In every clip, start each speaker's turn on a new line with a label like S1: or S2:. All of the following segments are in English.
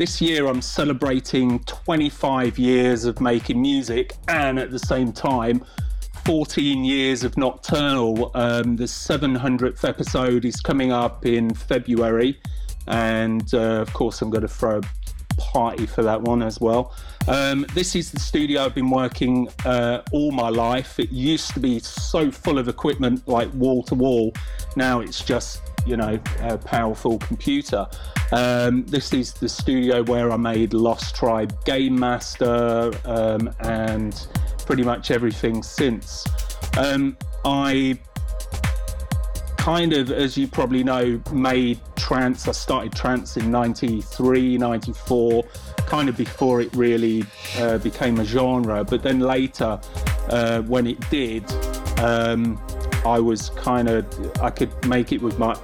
S1: this year I'm celebrating 25 years of making music and at the same time 14 years of Nocturnal. Um, the 700th episode is coming up in February, and uh, of course, I'm going to throw a party for that one as well. Um, this is the studio I've been working uh, all my life. It used to be so full of equipment, like wall to wall. Now it's just you know a powerful computer. Um, this is the studio where I made Lost Tribe Game Master um, and pretty much everything since. Um, I kind of, as you probably know, made trance. I started trance in 93, 94, kind of before it really uh, became a genre. But then later, uh, when it did, um, I was kind of, I could make it with my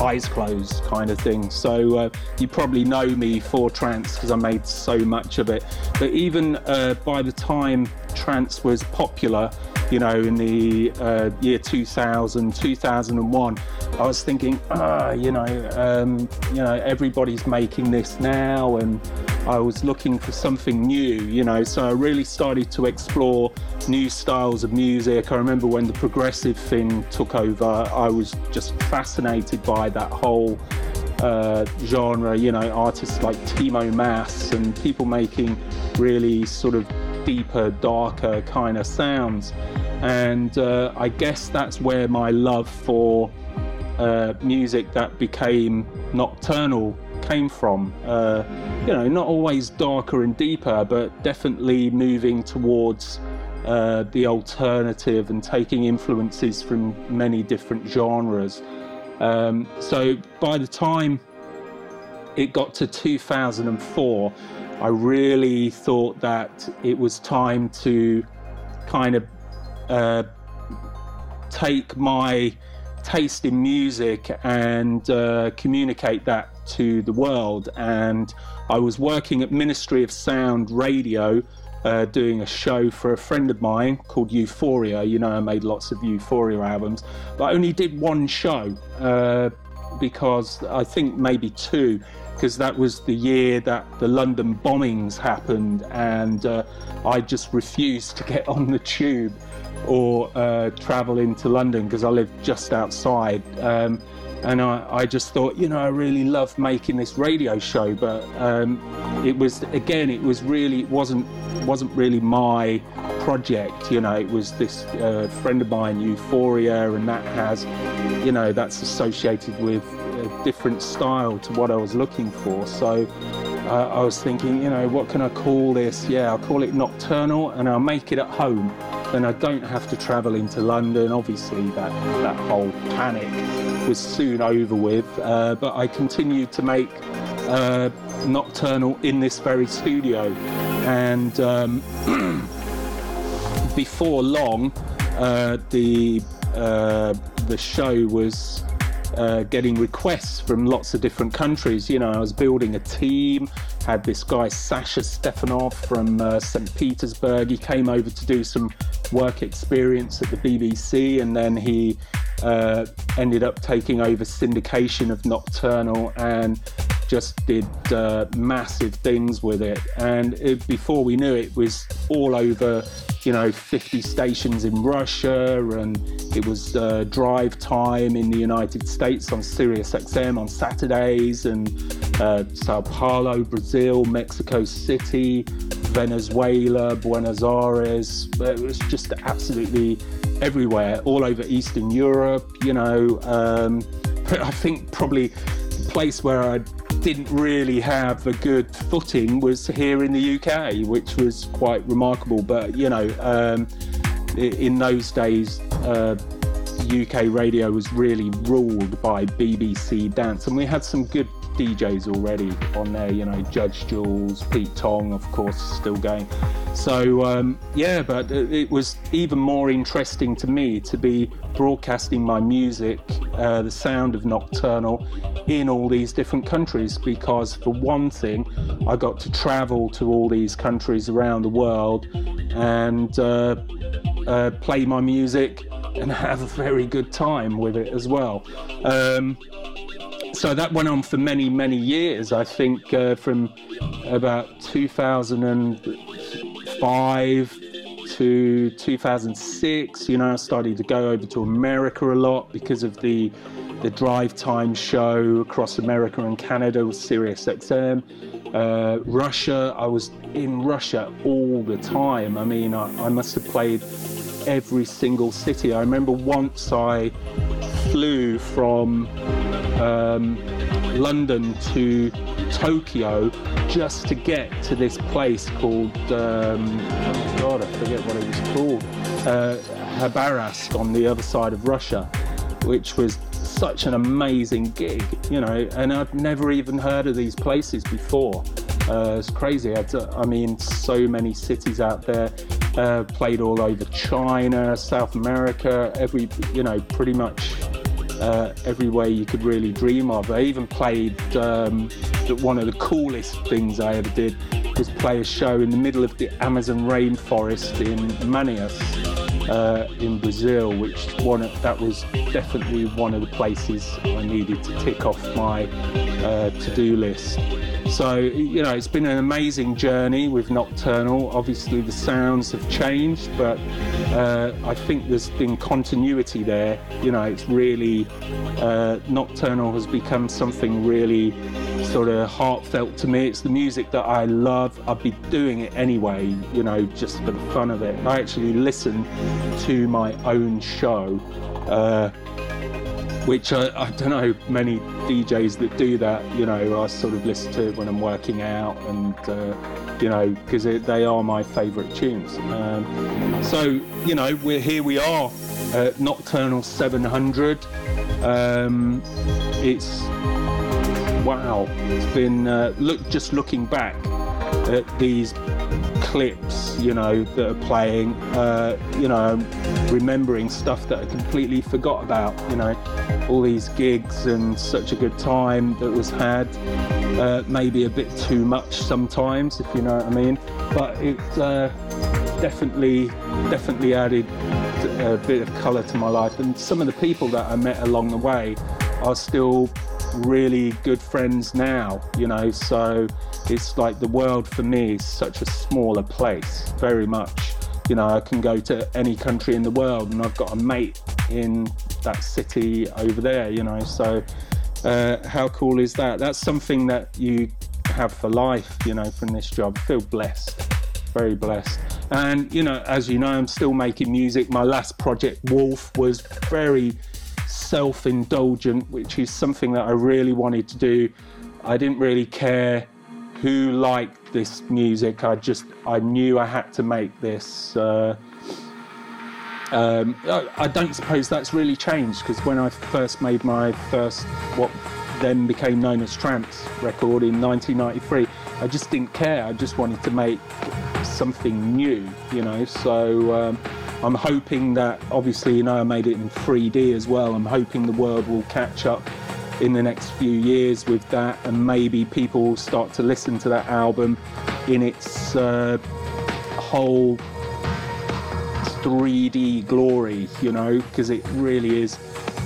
S1: eyes closed kind of thing. So uh, you probably know me for trance because I made so much of it. But even uh, by the time trance was popular, you know, in the uh, year 2000, 2001, I was thinking, ah, you know, um, you know, everybody's making this now, and I was looking for something new, you know. So I really started to explore new styles of music. I remember when the progressive thing took over, I was just fascinated by that whole uh, genre, you know, artists like Timo Maas and people making really sort of deeper, darker kind of sounds. And uh, I guess that's where my love for uh, music that became nocturnal came from. Uh, you know, not always darker and deeper, but definitely moving towards uh, the alternative and taking influences from many different genres. Um, so by the time it got to 2004, I really thought that it was time to kind of uh, take my taste in music and uh, communicate that to the world. And I was working at Ministry of Sound Radio. Uh, doing a show for a friend of mine called Euphoria. You know, I made lots of Euphoria albums, but I only did one show uh, because I think maybe two because that was the year that the London bombings happened, and uh, I just refused to get on the tube or uh, travel into London because I live just outside. Um, and I, I, just thought, you know, I really love making this radio show, but um, it was again, it was really, it wasn't wasn't really my project. You know, it was this uh, friend of mine, Euphoria, and that has, you know, that's associated with a different style to what I was looking for. So uh, I was thinking, you know, what can I call this? Yeah, I'll call it Nocturnal and I'll make it at home. Then I don't have to travel into London. Obviously, that, that whole panic was soon over with. Uh, but I continued to make uh, Nocturnal in this very studio. And um, before long, uh, the uh, the show was uh, getting requests from lots of different countries. You know, I was building a team, had this guy, Sasha Stefanov from uh, St. Petersburg. He came over to do some work experience at the BBC, and then he uh, ended up taking over syndication of Nocturnal and just did uh, massive things with it. And it, before we knew it, was all over, you know, 50 stations in Russia, and it was uh, drive time in the United States on Sirius XM on Saturdays, and uh, Sao Paulo, Brazil, Mexico City, Venezuela, Buenos Aires. It was just absolutely everywhere, all over Eastern Europe, you know. Um, I think probably place where I didn't really have a good footing was here in the UK, which was quite remarkable. But you know, um, in those days, uh, UK radio was really ruled by BBC Dance, and we had some good DJs already on there. You know, Judge Jules, Pete Tong, of course, still going. So um, yeah, but it was even more interesting to me to be broadcasting my music, uh, the sound of Nocturnal, in all these different countries because, for one thing, I got to travel to all these countries around the world and uh, uh, play my music and have a very good time with it as well. Um, so that went on for many, many years. I think uh, from about 2005 to 2006. You know, I started to go over to America a lot because of the the drive time show across America and Canada with Sirius XM. Uh, Russia, I was in Russia all the time. I mean, I, I must have played every single city. I remember once I flew from um, London to Tokyo just to get to this place called, um, God, I forget what it was called, uh, on the other side of Russia, which was such an amazing gig, you know, and I'd never even heard of these places before. Uh, it's crazy. I mean, so many cities out there. Uh, played all over China, South America, every, you know, pretty much uh, everywhere you could really dream of. I even played um, one of the coolest things I ever did was play a show in the middle of the Amazon rainforest in Manaus. Uh, in Brazil, which one that was definitely one of the places I needed to tick off my uh, to-do list. So, you know, it's been an amazing journey with Nocturnal. Obviously, the sounds have changed, but uh, I think there's been continuity there. You know, it's really, uh, Nocturnal has become something really sort of heartfelt to me. It's the music that I love. I'd be doing it anyway, you know, just for the fun of it. I actually listen to my own show. Uh, which I, I, don't know many DJs that do that. You know, I sort of listen to it when I'm working out, and uh, you know, because they are my favourite tunes. Um, so you know, we're here. We are Nocturnal 700. Um, it's wow. It's been uh, look just looking back at these clips, you know, that are playing, uh, you know, remembering stuff that I completely forgot about, you know, all these gigs and such a good time that was had. Uh, maybe a bit too much sometimes, if you know what I mean. But it uh, definitely, definitely added a bit of colour to my life. And some of the people that I met along the way are still really good friends now, you know, so it's like the world for me is such a smaller place, very much. You know, I can go to any country in the world and I've got a mate in that city over there, you know, so uh, how cool is that? That's something that you have for life, you know, from this job. I feel blessed, very blessed. And, you know, as you know, I'm still making music. My last project, Wolf, was very self indulgent, which is something that I really wanted to do. I didn't really care who liked this music. I just I knew I had to make this. Uh, um, I, don't suppose that's really changed because when I first made my first what then became known as trance record in 1993, I just didn't care. I just wanted to make something new, you know. So um, I'm hoping that obviously you know I made it in 3D as well. I'm hoping the world will catch up in the next few years with that, and maybe people start to listen to that album in its uh, whole 3D glory, you know, because it really is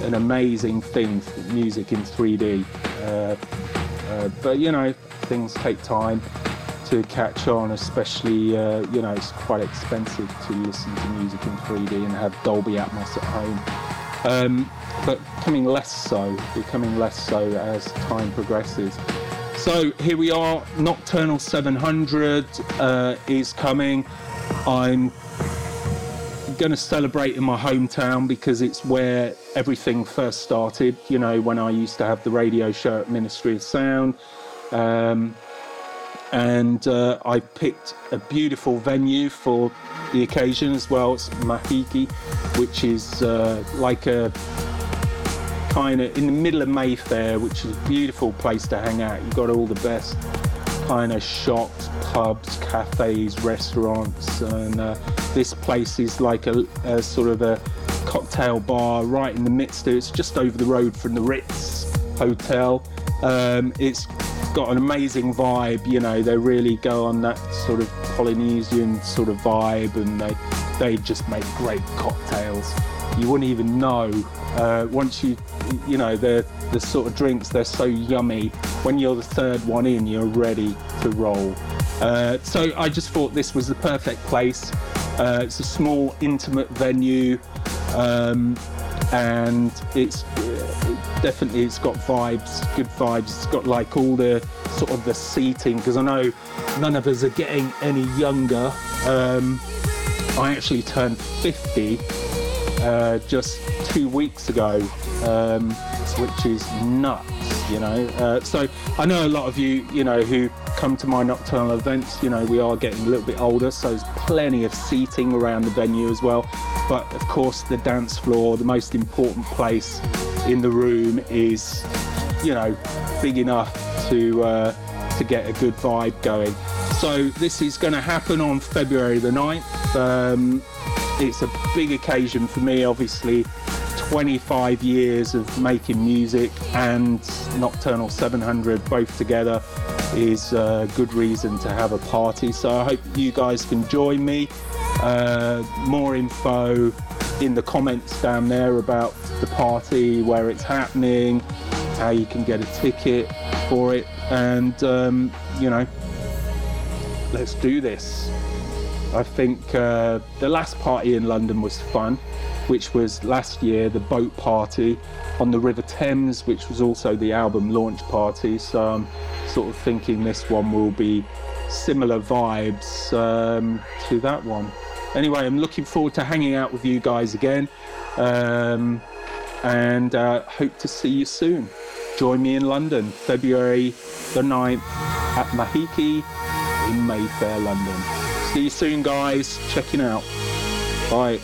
S1: an amazing thing, music in 3D. Uh, uh, but you know, things take time to catch on, especially, uh, you know, it's quite expensive to listen to music in 3D and have Dolby Atmos at home. Um, but becoming less so, becoming less so as time progresses. So here we are, Nocturnal 700 uh, is coming. I'm going to celebrate in my hometown because it's where everything first started. You know, when I used to have the radio show at Ministry of Sound. Um, and uh, I picked a beautiful venue for the occasion as well. It's Mahiki, which is uh, like a kind of in the middle of Mayfair, which is a beautiful place to hang out. You've got all the best kind of shops, pubs, cafes, restaurants, and uh, this place is like a, a, sort of a cocktail bar right in the midst of it. It's just over the road from the Ritz Hotel. Um, it's got an amazing vibe, you know, they really go on that sort of Polynesian sort of vibe and they, they just make great cocktails. you wouldn't even know. Uh, once you, you know, the the sort of drinks, they're so yummy. When you're the third one in, you're ready to roll. Uh, so I just thought this was the perfect place. Uh, it's a small, intimate venue, um, and it's definitely it's got vibes, good vibes. It's got like all the sort of the seating because I know none of us are getting any younger. Um, I actually turned 50 uh, just two weeks ago, um, which is nuts, you know. Uh, so I know a lot of you, you know, who come to my nocturnal events, you know, we are getting a little bit older, so there's plenty of seating around the venue as well. But of course, the dance floor, the most important place in the room, is, you know, big enough to uh, to get a good vibe going. So this is going to happen on February the 9th. Um, it's a big occasion for me, obviously. 25 years of making music and Nocturnal 700 both together is a good reason to have a party. So I hope you guys can join me. Uh, more info in the comments down there about the party, where it's happening, how you can get a ticket for it, and um, you know, let's do this. I think uh, the last party in London was fun, which was last year, the boat party on the River Thames, which was also the album launch party. So I'm sort of thinking this one will be similar vibes um, to that one. Anyway, I'm looking forward to hanging out with you guys again um, and uh, hope to see you soon. Join me in London, February the 9th at Mahiki in Mayfair, London. See you soon, guys. Checking out. Bye.